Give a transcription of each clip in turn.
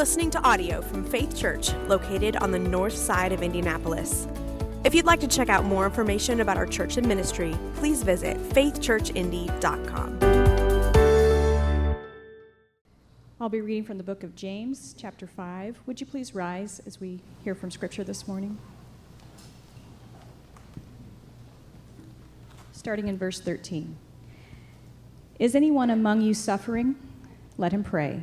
listening to audio from Faith Church, located on the north side of Indianapolis. If you'd like to check out more information about our church and ministry, please visit faithchurchindy.com. I'll be reading from the book of James, chapter 5. Would you please rise as we hear from Scripture this morning? Starting in verse 13. Is anyone among you suffering? Let him pray.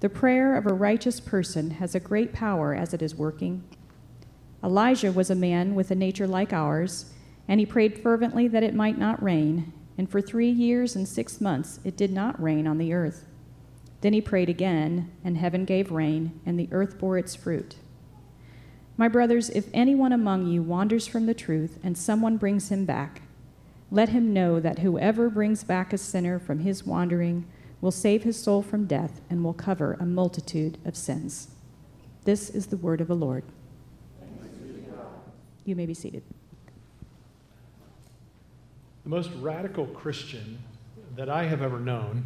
The prayer of a righteous person has a great power as it is working. Elijah was a man with a nature like ours, and he prayed fervently that it might not rain, and for three years and six months it did not rain on the earth. Then he prayed again, and heaven gave rain, and the earth bore its fruit. My brothers, if anyone among you wanders from the truth, and someone brings him back, let him know that whoever brings back a sinner from his wandering, will save his soul from death and will cover a multitude of sins. This is the word of the Lord. You may be seated. The most radical Christian that I have ever known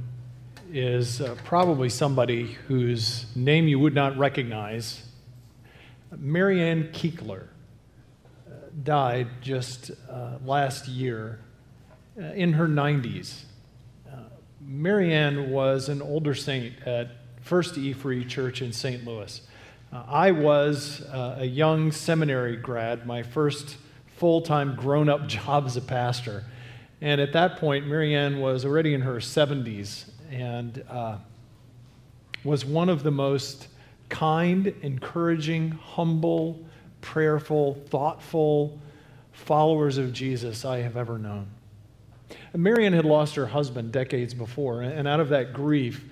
is uh, probably somebody whose name you would not recognize. Marianne Kiekler uh, died just uh, last year uh, in her 90s. Marianne was an older saint at First E Free Church in St. Louis. Uh, I was uh, a young seminary grad, my first full time grown up job as a pastor. And at that point, Marianne was already in her 70s and uh, was one of the most kind, encouraging, humble, prayerful, thoughtful followers of Jesus I have ever known. Marianne had lost her husband decades before, and out of that grief,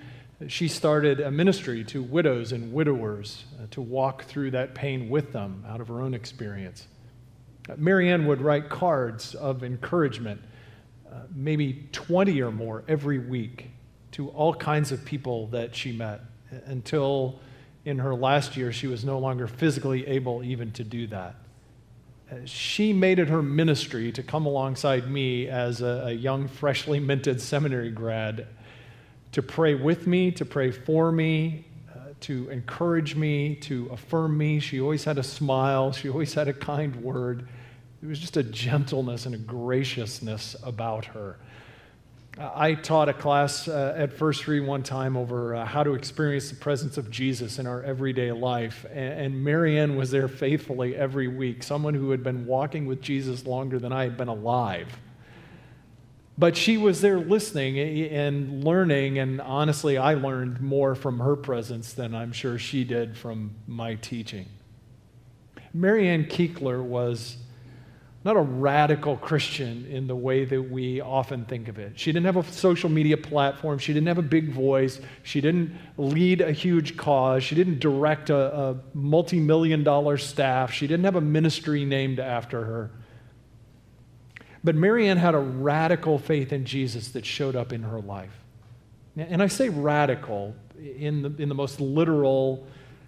she started a ministry to widows and widowers uh, to walk through that pain with them out of her own experience. Uh, Marianne would write cards of encouragement, uh, maybe 20 or more every week, to all kinds of people that she met until in her last year she was no longer physically able even to do that she made it her ministry to come alongside me as a, a, young, freshly minted seminary grad to pray with me, to pray for me, uh, to encourage me, to affirm me. She always had a smile, she always had a kind word. There was just a gentleness and a graciousness about her. I taught a class uh, at First Free one time over uh, how to experience the presence of Jesus in our everyday life. And, and Marianne was there faithfully every week, someone who had been walking with Jesus longer than I had been alive. But she was there listening and learning, and honestly, I learned more from her presence than I'm sure she did from my teaching. Marianne Kiekler was not a radical Christian in the way that we often think of it. She didn't have a social media platform. She didn't have a big voice. She didn't lead a huge cause. She didn't direct a, a multi million dollar staff. She didn't have a ministry named after her. But Marianne had a radical faith in Jesus that showed up in her life. And I say radical in the, in the most literal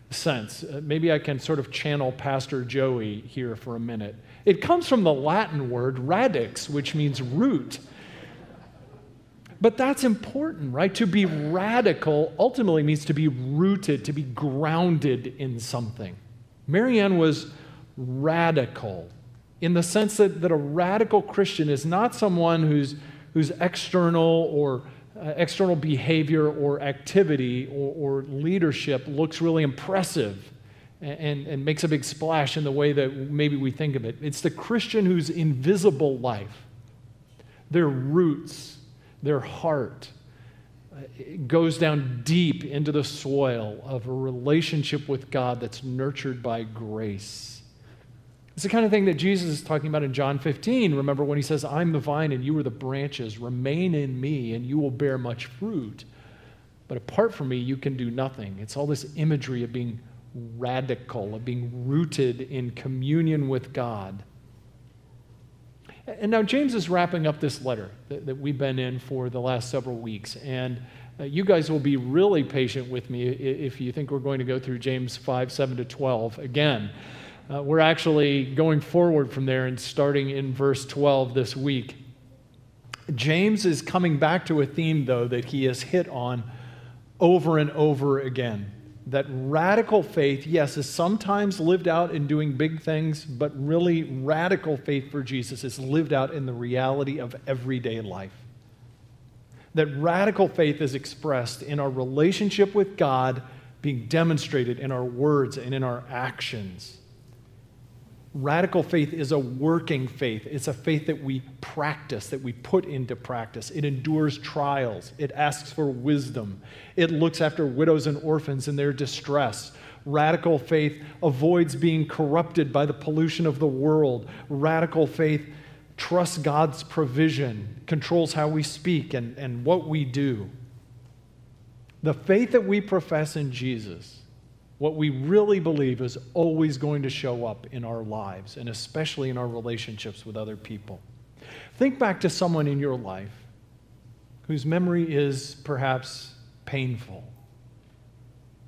sense. Uh, maybe I can sort of channel Pastor Joey here for a minute. It comes from the Latin word radix, which means root. But that's important, right? To be radical ultimately means to be rooted, to be grounded in something. Marianne was radical in the sense that, that a radical Christian is not someone whose, external or uh, external behavior or activity or, or leadership looks really impressive and, and makes a big splash in the way that maybe we think of it. It's the Christian whose invisible life, their roots, their heart, uh, goes down deep into the soil of a relationship with God that's nurtured by grace. It's the kind of thing that Jesus is talking about in John 15. Remember when he says, I'm the vine and you are the branches, remain in me and you will bear much fruit. But apart from me, you can do nothing. It's all this imagery of being radical, of being rooted in communion with God. And now James is wrapping up this letter that, that we've been in for the last several weeks. And uh, you guys will be really patient with me if you think we're going to go through James 5, 7 to 12 again. Uh, we're actually going forward from there and starting in verse 12 this week. James is coming back to a theme, though, that he has hit on over and over again. That radical faith, yes, is sometimes lived out in doing big things, but really radical faith for Jesus is lived out in the reality of everyday life. That radical faith is expressed in our relationship with God being demonstrated in our words and in our actions. Radical faith is a working faith. It's a faith that we practice, that we put into practice. It endures trials. It asks for wisdom. It looks after widows and orphans in their distress. Radical faith avoids being corrupted by the pollution of the world. Radical faith trusts God's provision, controls how we speak and, and what we do. The faith that we profess in Jesus what we really believe is always going to show up in our lives, and especially in our relationships with other people. Think back to someone in your life whose memory is perhaps painful.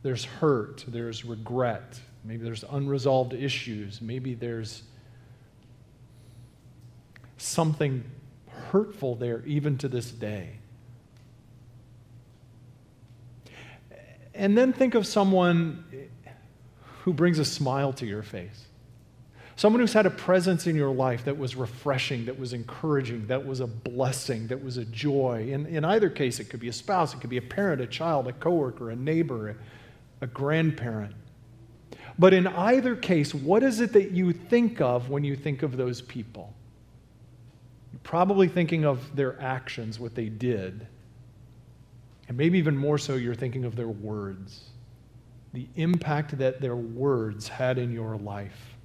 There's hurt, there's regret, maybe there's unresolved issues, maybe there's something hurtful there even to this day. And then think of someone who brings a smile to your face. Someone who's had a presence in your life that was refreshing, that was encouraging, that was a blessing, that was a joy. In, in either case, it could be a spouse, it could be a parent, a child, a coworker, a neighbor, a, a grandparent. But in either case, what is it that you think of when you think of those people? You're probably thinking of their actions, what they did. And maybe even more so, you're thinking of their words, the impact that their words had in your life.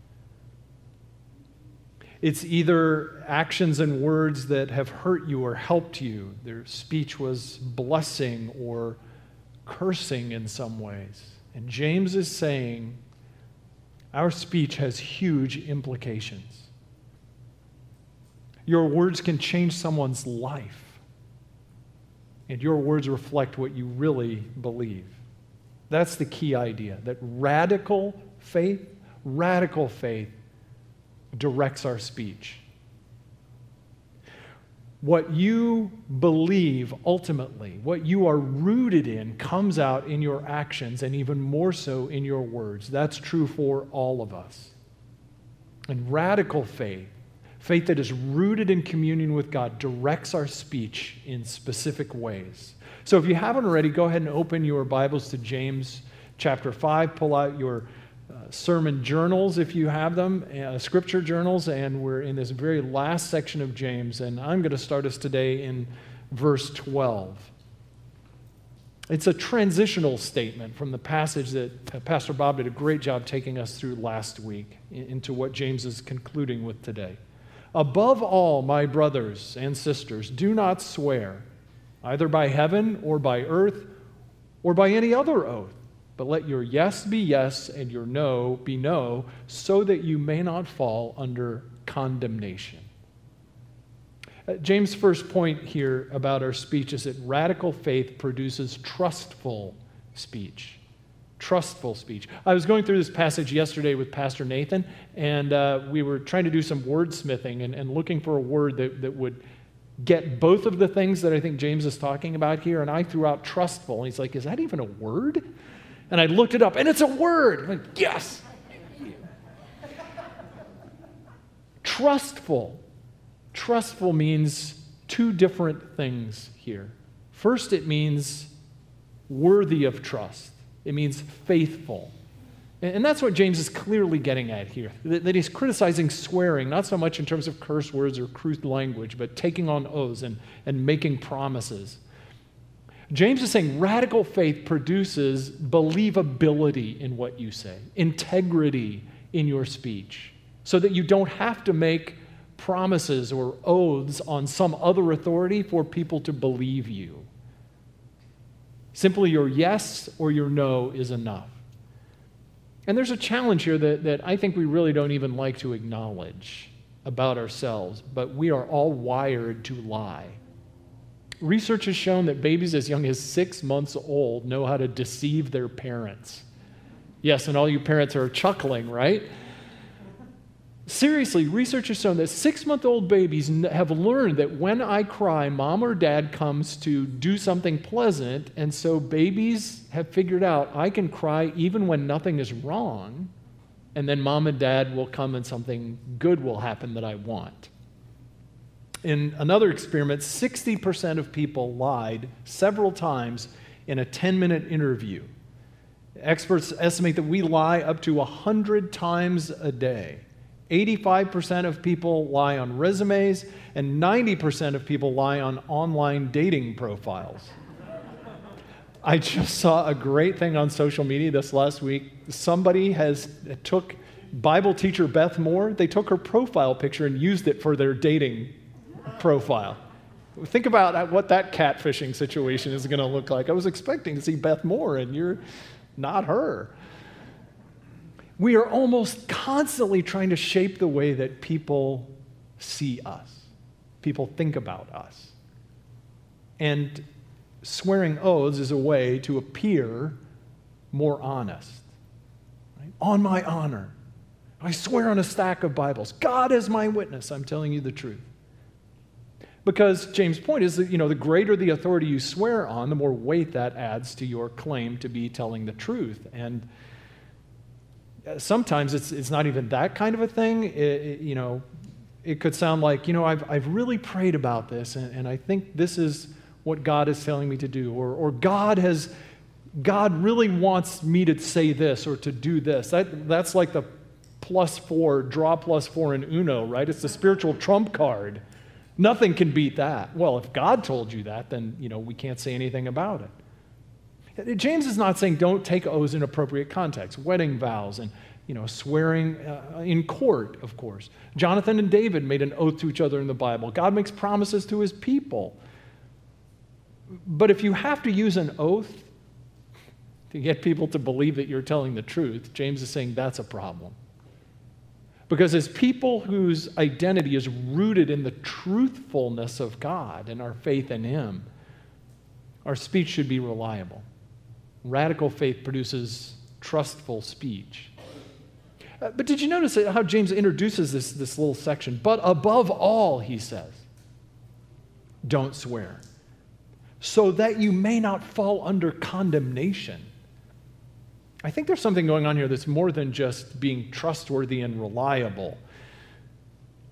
It's either actions and words that have hurt you or helped you. Their speech was blessing or cursing in some ways. And James is saying our speech has huge implications. Your words can change someone's life and your words reflect what you really believe. That's the key idea that radical faith, radical faith directs our speech. What you believe ultimately, what you are rooted in, comes out in your actions and even more so in your words. That's true for all of us. And radical faith Faith that is rooted in communion with God directs our speech in specific ways. So if you haven't already, go ahead and open your Bibles to James chapter 5. Pull out your uh, sermon journals if you have them, uh, scripture journals, and we're in this very last section of James. And I'm going to start us today in verse 12. It's a transitional statement from the passage that uh, Pastor Bob did a great job taking us through last week into what James is concluding with today. Above all, my brothers and sisters, do not swear, either by heaven or by earth or by any other oath, but let your yes be yes and your no be no, so that you may not fall under condemnation. Uh, James' first point here about our speech is that radical faith produces trustful speech trustful speech. I was going through this passage yesterday with Pastor Nathan, and uh, we were trying to do some wordsmithing and, and looking for a word that, that would get both of the things that I think James is talking about here. And I threw out trustful. And he's like, Is that even a word? And I looked it up, and it's a word. Like, yes. Trustful. Trustful means two different things here. First, it means worthy of trust. It means faithful. And that's what James is clearly getting at here. That he's criticizing swearing, not so much in terms of curse words or crude language, but taking on oaths and, and making promises. James is saying radical faith produces believability in what you say, integrity in your speech, so that you don't have to make promises or oaths on some other authority for people to believe you. Simply your yes or your no is enough. And there's a challenge here that, that I think we really don't even like to acknowledge about ourselves, but we are all wired to lie. Research has shown that babies as young as six months old know how to deceive their parents. Yes, and all you parents are chuckling, right? Seriously, research has shown that six month old babies have learned that when I cry, mom or dad comes to do something pleasant. And so babies have figured out I can cry even when nothing is wrong. And then mom and dad will come and something good will happen that I want. In another experiment, 60% of people lied several times in a 10 minute interview. Experts estimate that we lie up to 100 times a day. 85% of people lie on resumes, and 90% of people lie on online dating profiles. I just saw a great thing on social media this last week. Somebody has took Bible teacher Beth Moore, they took her profile picture and used it for their dating profile. Think about what that catfishing situation is going to look like. I was expecting to see Beth Moore, and you're not her we are almost constantly trying to shape the way that people see us, people think about us. And swearing oaths is a way to appear more honest. Right? On my honor, I swear on a stack of Bibles. God is my witness. I'm telling you the truth. Because James' point is that, you know, the greater the authority you swear on, the more weight that adds to your claim to be telling the truth. And sometimes it's, it's not even that kind of a thing. It, it, you know, it could sound like, you know, I've, I've really prayed about this, and, and I think this is what God is telling me to do, or, or God has, God really wants me to say this or to do this. That, that's like the plus four, draw plus four in Uno, right? It's the spiritual trump card. Nothing can beat that. Well, if God told you that, then, you know, we can't say anything about it. James is not saying don't take oaths in appropriate context, wedding vows and you know, swearing uh, in court, of course. Jonathan and David made an oath to each other in the Bible. God makes promises to his people. But if you have to use an oath to get people to believe that you're telling the truth, James is saying that's a problem. Because as people whose identity is rooted in the truthfulness of God and our faith in Him, our speech should be reliable. Radical faith produces trustful speech. Uh, but did you notice how James introduces this, this little section? But above all, he says, don't swear, so that you may not fall under condemnation. I think there's something going on here that's more than just being trustworthy and reliable.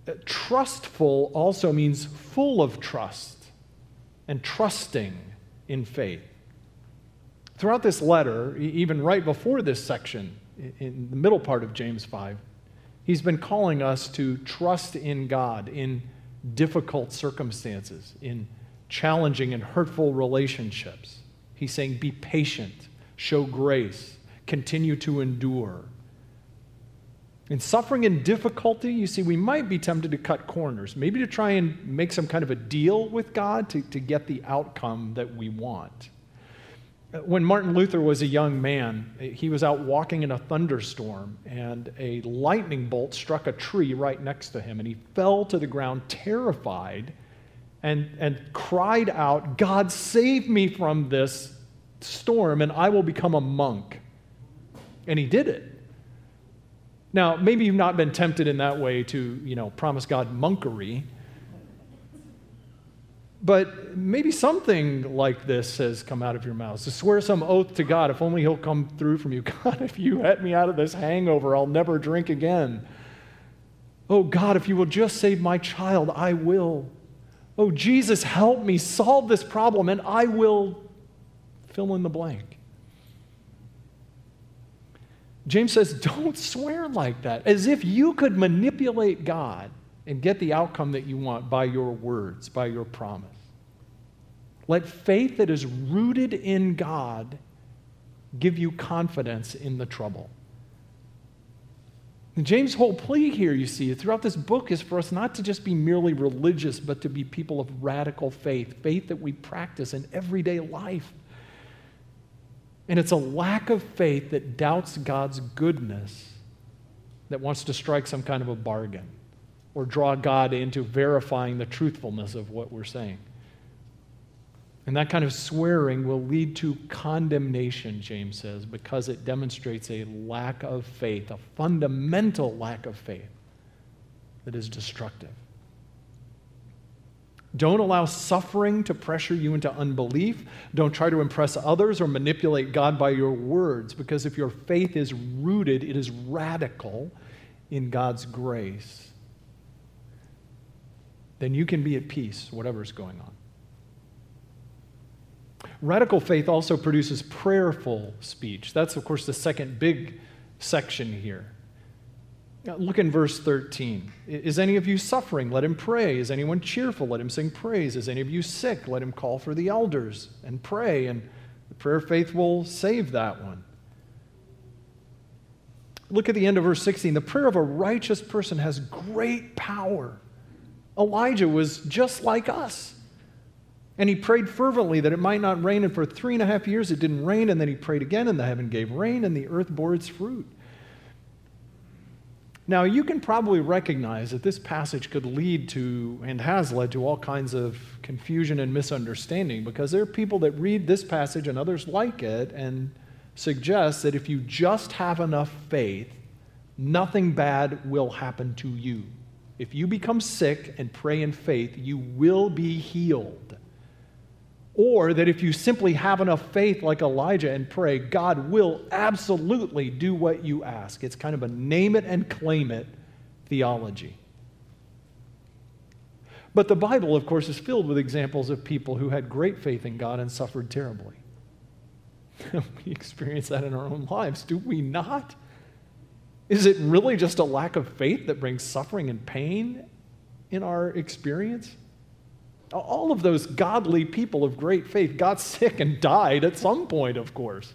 Uh, trustful also means full of trust and trusting in faith. Throughout this letter, even right before this section, in the middle part of James 5, he's been calling us to trust in God in difficult circumstances, in challenging and hurtful relationships. He's saying, be patient, show grace, continue to endure. In suffering and difficulty, you see, we might be tempted to cut corners, maybe to try and make some kind of a deal with God to, to get the outcome that we want. When Martin Luther was a young man, he was out walking in a thunderstorm, and a lightning bolt struck a tree right next to him, and he fell to the ground terrified and, and cried out, God, save me from this storm, and I will become a monk. And he did it. Now, maybe you've not been tempted in that way to, you know, promise God monkery. But maybe something like this has come out of your mouth. To swear some oath to God, if only He'll come through from you. God, if you let me out of this hangover, I'll never drink again. Oh, God, if you will just save my child, I will. Oh, Jesus, help me solve this problem, and I will fill in the blank. James says, don't swear like that, as if you could manipulate God and get the outcome that you want by your words, by your promise. Let faith that is rooted in God give you confidence in the trouble. And James' whole plea here, you see, throughout this book is for us not to just be merely religious, but to be people of radical faith, faith that we practice in everyday life. And it's a lack of faith that doubts God's goodness that wants to strike some kind of a bargain or draw God into verifying the truthfulness of what we're saying. And that kind of swearing will lead to condemnation, James says, because it demonstrates a lack of faith, a fundamental lack of faith that is destructive. Don't allow suffering to pressure you into unbelief. Don't try to impress others or manipulate God by your words, because if your faith is rooted, it is radical in God's grace. Then you can be at peace, whatever's going on. Radical faith also produces prayerful speech. That's, of course, the second big section here. Now, look in verse 13. Is any of you suffering? Let him pray. Is anyone cheerful? Let him sing praise. Is any of you sick? Let him call for the elders and pray, and the prayer of faith will save that one. Look at the end of verse 16. The prayer of a righteous person has great power. Elijah was just like us. And he prayed fervently that it might not rain, and for three and a half years it didn't rain, and then he prayed again, and the heaven gave rain, and the earth bore its fruit. Now, you can probably recognize that this passage could lead to, and has led to, all kinds of confusion and misunderstanding because there are people that read this passage and others like it and suggest that if you just have enough faith, nothing bad will happen to you. If you become sick and pray in faith, you will be healed. Or that if you simply have enough faith like Elijah and pray, God will absolutely do what you ask. It's kind of a name it and claim it theology. But the Bible, of course, is filled with examples of people who had great faith in God and suffered terribly. we experience that in our own lives, do we not? Is it really just a lack of faith that brings suffering and pain in our experience? All of those godly people of great faith got sick and died at some point, of course.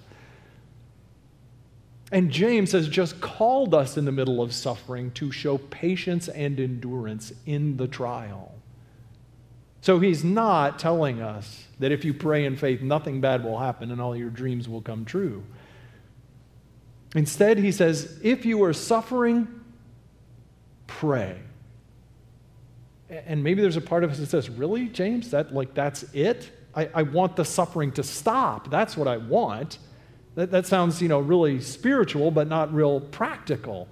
And James has just called us in the middle of suffering to show patience and endurance in the trial. So he's not telling us that if you pray in faith, nothing bad will happen and all your dreams will come true. Instead, he says, if you are suffering, pray. And maybe there's a part of us that says, Really, James? That like that's it? I, I want the suffering to stop. That's what I want. That, that sounds, you know, really spiritual, but not real practical.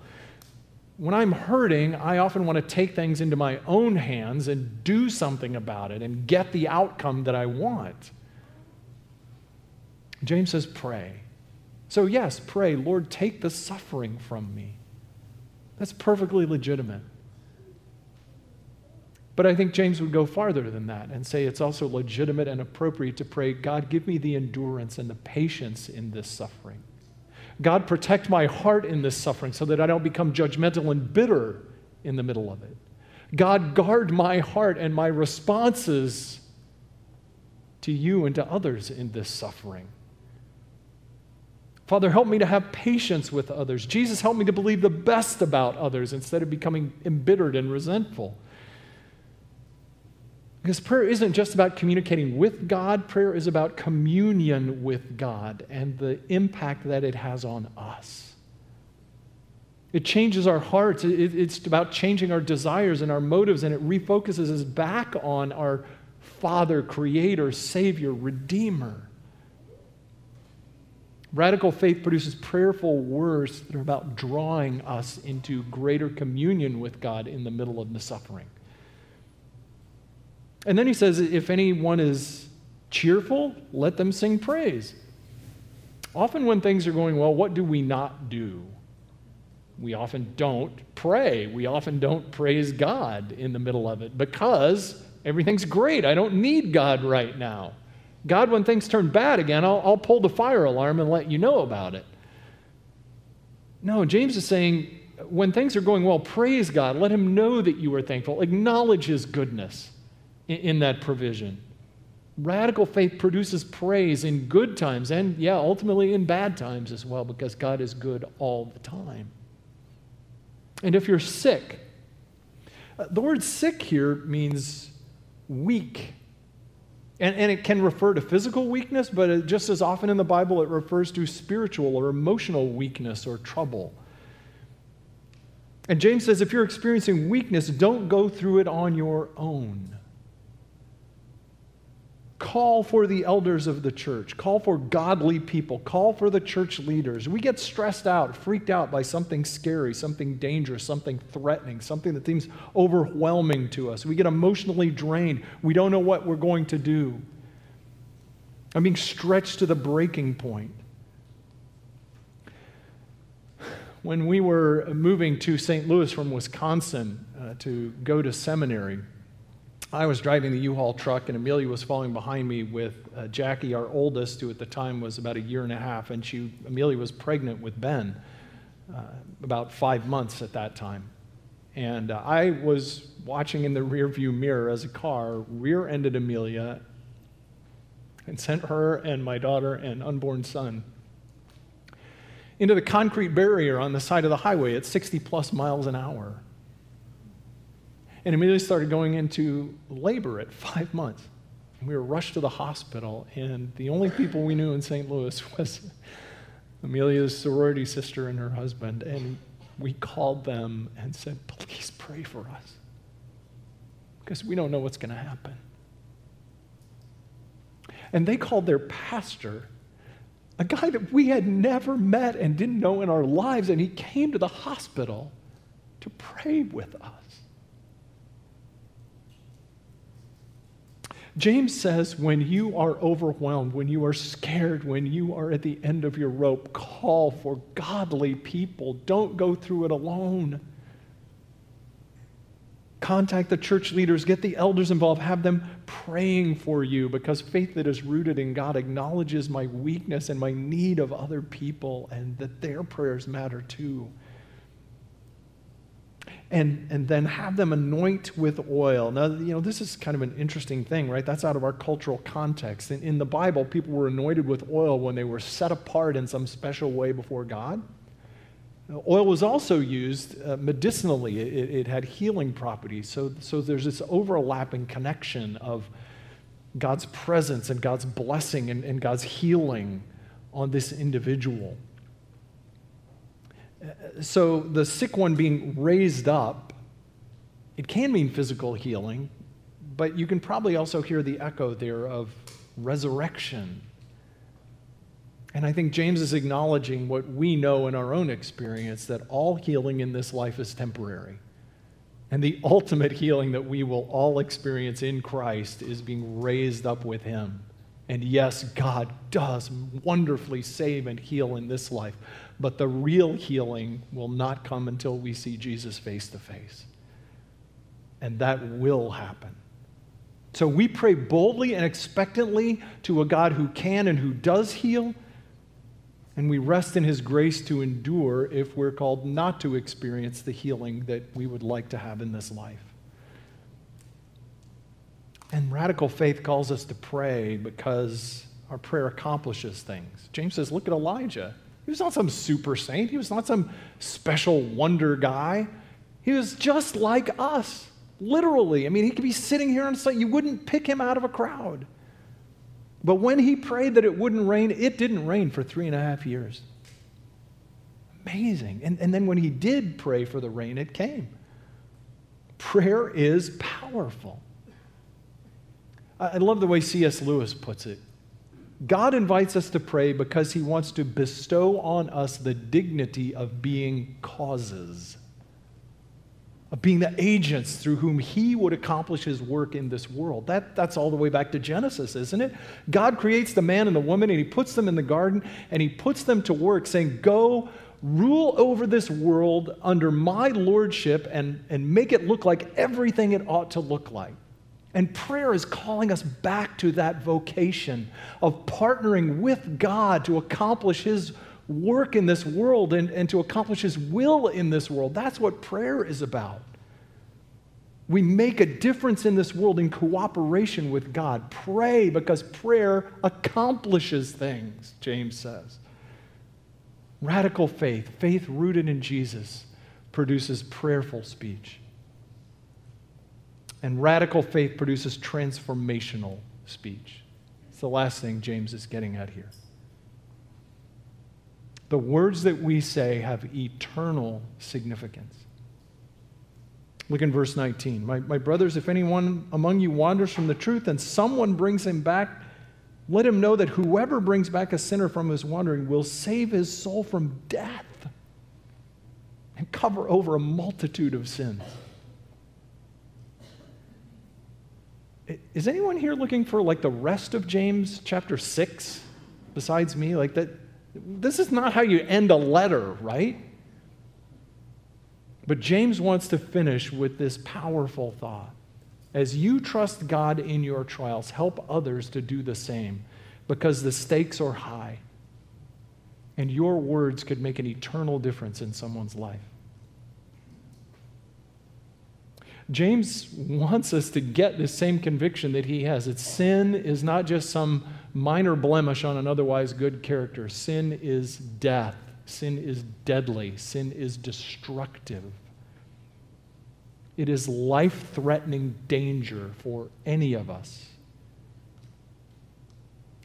When I'm hurting, I often want to take things into my own hands and do something about it and get the outcome that I want. James says, pray. So, yes, pray, Lord, take the suffering from me. That's perfectly legitimate. But I think James would go farther than that and say it's also legitimate and appropriate to pray, God, give me the endurance and the patience in this suffering. God, protect my heart in this suffering so that I don't become judgmental and bitter in the middle of it. God, guard my heart and my responses to you and to others in this suffering. Father, help me to have patience with others. Jesus, help me to believe the best about others instead of becoming embittered and resentful. Because prayer isn't just about communicating with God, prayer is about communion with God and the impact that it has on us. It changes our hearts. It's about changing our desires and our motives, and it refocuses us back on our Father, Creator, Savior, Redeemer. Radical faith produces prayerful words that are about drawing us into greater communion with God in the middle of the suffering. And then he says, if anyone is cheerful, let them sing praise. Often, when things are going well, what do we not do? We often don't pray. We often don't praise God in the middle of it because everything's great. I don't need God right now. God, when things turn bad again, I'll, I'll pull the fire alarm and let you know about it. No, James is saying when things are going well, praise God. Let him know that you are thankful. Acknowledge his goodness in that provision. Radical faith produces praise in good times and, yeah, ultimately in bad times as well, because God is good all the time. And if you're sick, uh, the word sick here means weak. And, and it can refer to physical weakness, but it, just as often in the Bible, it refers to spiritual or emotional weakness or trouble. And James says if you're experiencing weakness, don't go through it on your own. Call for the elders of the church. Call for godly people. Call for the church leaders. We get stressed out, freaked out by something scary, something dangerous, something threatening, something that seems overwhelming to us. We get emotionally drained. We don't know what we're going to do. I'm being stretched to the breaking point. When we were moving to St. Louis from Wisconsin uh, to go to seminary, I was driving the U-Haul truck, and Amelia was following behind me with uh, Jackie, our oldest, who at the time was about a year and a half, and she, Amelia was pregnant with Ben, uh, about five months at that time. And uh, I was watching in the rearview mirror as a car rear-ended Amelia and sent her and my daughter and unborn son into the concrete barrier on the side of the highway at 60 plus miles an hour and immediately started going into labor at five months. And we were rushed to the hospital, and the only people we knew in St. Louis was Amelia's sorority sister and her husband. And we called them and said, Please pray for us, because we don't know what's going to happen. And they called their pastor, a guy that we had never met and didn't know in our lives, and he came to the hospital to pray with us. James says, when you are overwhelmed, when you are scared, when you are at the end of your rope, call for godly people. Don't go through it alone. Contact the church leaders, get the elders involved, have them praying for you because faith that is rooted in God acknowledges my weakness and my need of other people and that their prayers matter too and, and then have them anoint with oil. Now, you know, this is kind of an interesting thing, right? That's out of our cultural context. In, in the Bible, people were anointed with oil when they were set apart in some special way before God. Oil was also used uh, medicinally, it, it, had healing properties. So, so there's this overlapping connection of God's presence and God's blessing and, and God's healing on this individual so the sick one being raised up, it can mean physical healing, but you can probably also hear the echo there of resurrection. And I think James is acknowledging what we know in our own experience that all healing in this life is temporary. And the ultimate healing that we will all experience in Christ is being raised up with Him. And yes, God does wonderfully save and heal in this life. But the real healing will not come until we see Jesus face to face. And that will happen. So we pray boldly and expectantly to a God who can and who does heal. And we rest in his grace to endure if we're called not to experience the healing that we would like to have in this life. And radical faith calls us to pray because our prayer accomplishes things. James says, Look at Elijah. He was not some super saint, he was not some special wonder guy. He was just like us, literally. I mean, he could be sitting here and say, you wouldn't pick him out of a crowd. But when he prayed that it wouldn't rain, it didn't rain for three and a half years. Amazing. And, and then when he did pray for the rain, it came. Prayer is powerful. I love the way C.S. Lewis puts it. God invites us to pray because he wants to bestow on us the dignity of being causes, of being the agents through whom he would accomplish his work in this world. That, that's all the way back to Genesis, isn't it? God creates the man and the woman and he puts them in the garden and he puts them to work saying, Go rule over this world under my lordship and, and make it look like everything it ought to look like. And prayer is calling us back to that vocation of partnering with God to accomplish His work in this world and, and to accomplish His will in this world. That's what prayer is about. We make a difference in this world in cooperation with God. Pray because prayer accomplishes things, James says. Radical faith, faith rooted in Jesus, produces prayerful speech. And radical faith produces transformational speech. It's the last thing James is getting at here. The words that we say have eternal significance. Look in verse 19. My, my brothers, if anyone among you wanders from the truth and someone brings him back, let him know that whoever brings back a sinner from his wandering will save his soul from death and cover over a multitude of sins. Is anyone here looking for like the rest of James chapter 6 besides me? Like that this is not how you end a letter, right? But James wants to finish with this powerful thought. As you trust God in your trials, help others to do the same because the stakes are high. And your words could make an eternal difference in someone's life. James wants us to get the same conviction that he has that sin is not just some minor blemish on an otherwise good character. Sin is death, sin is deadly, sin is destructive. It is life threatening danger for any of us.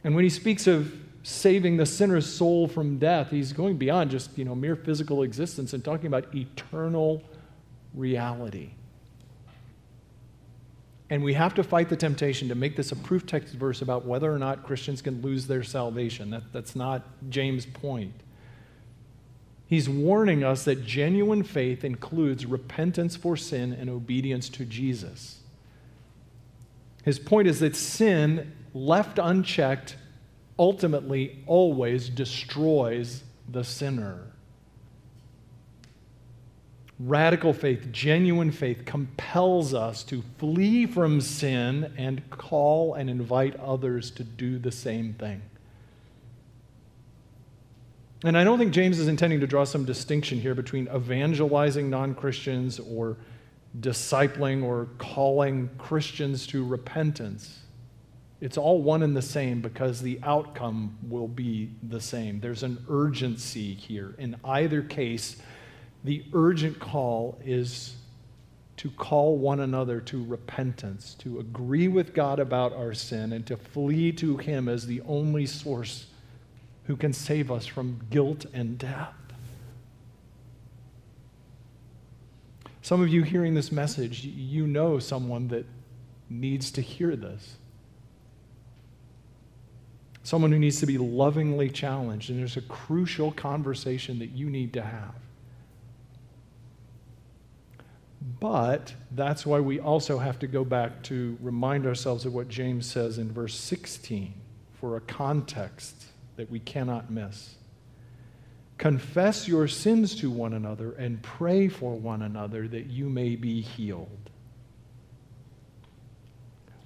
And when he speaks of saving the sinner's soul from death, he's going beyond just you know, mere physical existence and talking about eternal reality. And we have to fight the temptation to make this a proof text verse about whether or not Christians can lose their salvation. That, that's not James' point. He's warning us that genuine faith includes repentance for sin and obedience to Jesus. His point is that sin, left unchecked, ultimately always destroys the sinner. Radical faith, genuine faith, compels us to flee from sin and call and invite others to do the same thing. And I don't think James is intending to draw some distinction here between evangelizing non Christians or discipling or calling Christians to repentance. It's all one and the same because the outcome will be the same. There's an urgency here. In either case, the urgent call is to call one another to repentance, to agree with God about our sin, and to flee to Him as the only source who can save us from guilt and death. Some of you hearing this message, you know someone that needs to hear this. Someone who needs to be lovingly challenged, and there's a crucial conversation that you need to have. But that's why we also have to go back to remind ourselves of what James says in verse 16 for a context that we cannot miss. Confess your sins to one another and pray for one another that you may be healed.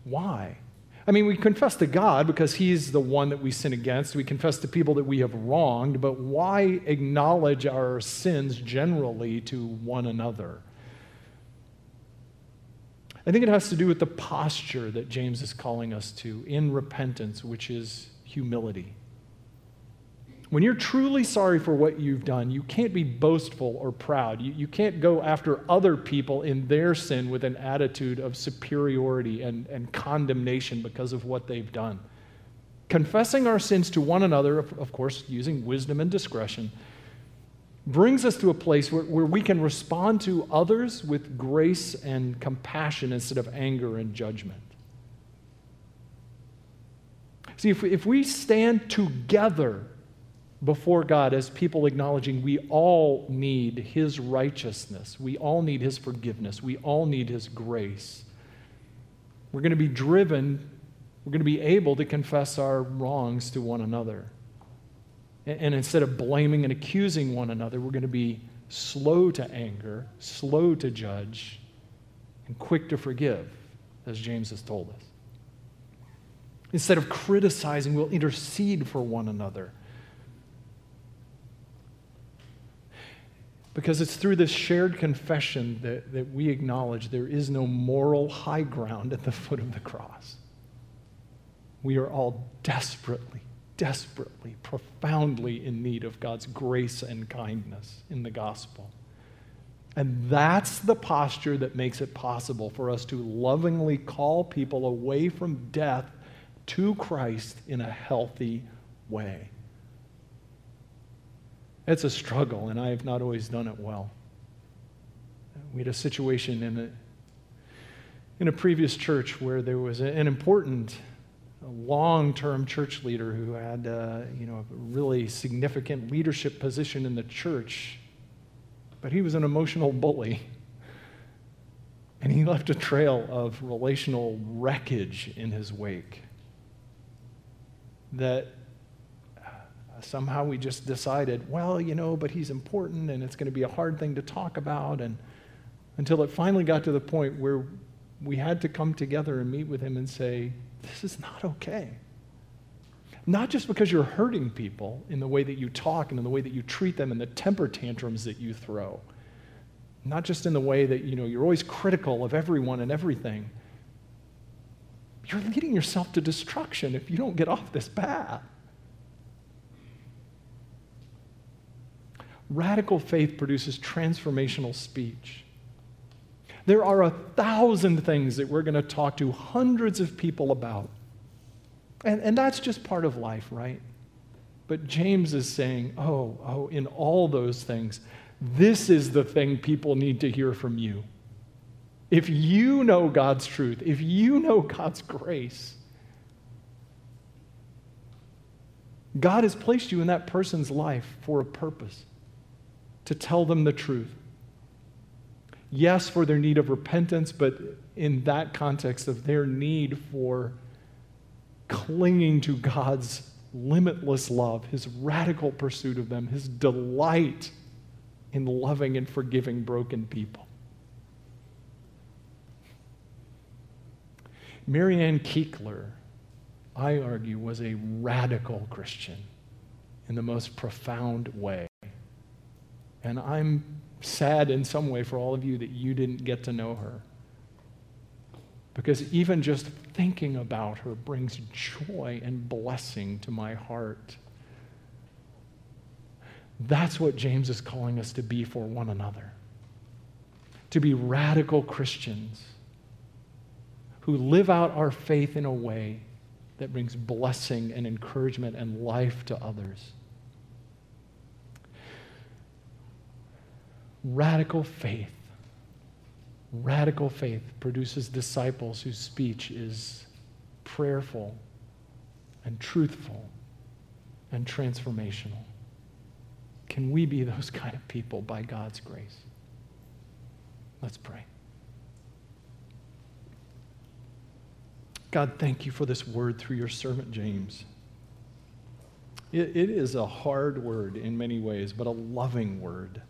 Why? I mean, we confess to God because He's the one that we sin against. We confess to people that we have wronged, but why acknowledge our sins generally to one another? I think it has to do with the posture that James is calling us to in repentance, which is humility. When you're truly sorry for what you've done, you can't be boastful or proud. You, you can't go after other people in their sin with an attitude of superiority and, and condemnation because of what they've done. Confessing our sins to one another, of, of course, using wisdom and discretion, brings us to a place where, where we can respond to others with grace and compassion instead of anger and judgment. See, if we, if we stand together before God as people acknowledging we all need His righteousness, we all need His forgiveness, we all need His grace, we're going to be driven, we're going to be able to confess our wrongs to one another. And instead of blaming and accusing one another, we're going to be slow to anger, slow to judge, and quick to forgive, as James has told us. Instead of criticizing, we'll intercede for one another. Because it's through this shared confession that, that we acknowledge there is no moral high ground at the foot of the cross. We are all desperately, desperately, profoundly in need of God's grace and kindness in the gospel. And that's the posture that makes it possible for us to lovingly call people away from death to Christ in a healthy way. It's a struggle, and I have not always done it well. We had a situation in a, in a previous church where there was an important long term church leader who had uh, you know, a really significant leadership position in the church, but he was an emotional bully. And he left a trail of relational wreckage in his wake that somehow we just decided, well, you know, but he's important and it's going to be a hard thing to talk about. And until it finally got to the point where we had to come together and meet with him and say, this is not okay. Not just because you're hurting people in the way that you talk and in the way that you treat them and the temper tantrums that you throw. Not just in the way that, you know, you're always critical of everyone and everything. You're leading yourself to destruction if you don't get off this path. Radical faith produces transformational speech. There are a thousand things that we're going to talk to hundreds of people about. And, and that's just part of life, right? But James is saying, oh, oh, in all those things, this is the thing people need to hear from you. If you know God's truth, if you know God's grace, God has placed you in that person's life for a purpose to tell them the truth. Yes, for their need of repentance, but in that context of their need for clinging to God's limitless love, his radical pursuit of them, his delight in loving and forgiving broken people. Marianne Kiekler, I argue, was a radical Christian in the most profound way. And I'm sad in some way for all of you that you didn't get to know her. Because even just thinking about her brings joy and blessing to my heart. That's what James is calling us to be for one another. To be radical Christians who live out our faith in a way that brings blessing and encouragement and life to others. Radical faith. Radical faith produces disciples whose speech is prayerful and truthful and transformational. Can we be those kind of people by God's grace? Let's pray. God, thank you for this word through your servant James. it, it is a hard word in many ways, but a loving word.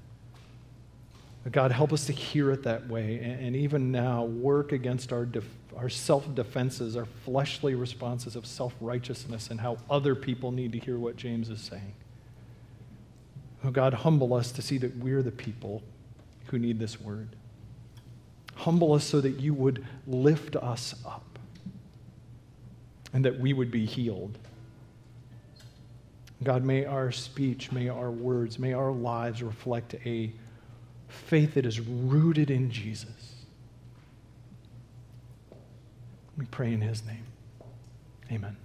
God, help us to hear it that way, and, and even now work against our, def, our self defenses, our fleshly responses of self righteousness, and how other people need to hear what James is saying. Oh, God, humble us to see that we're the people who need this word. Humble us so that you would lift us up and that we would be healed. God, may our speech, may our words, may our lives reflect a faith that is rooted in Jesus. We pray in his name. Amen.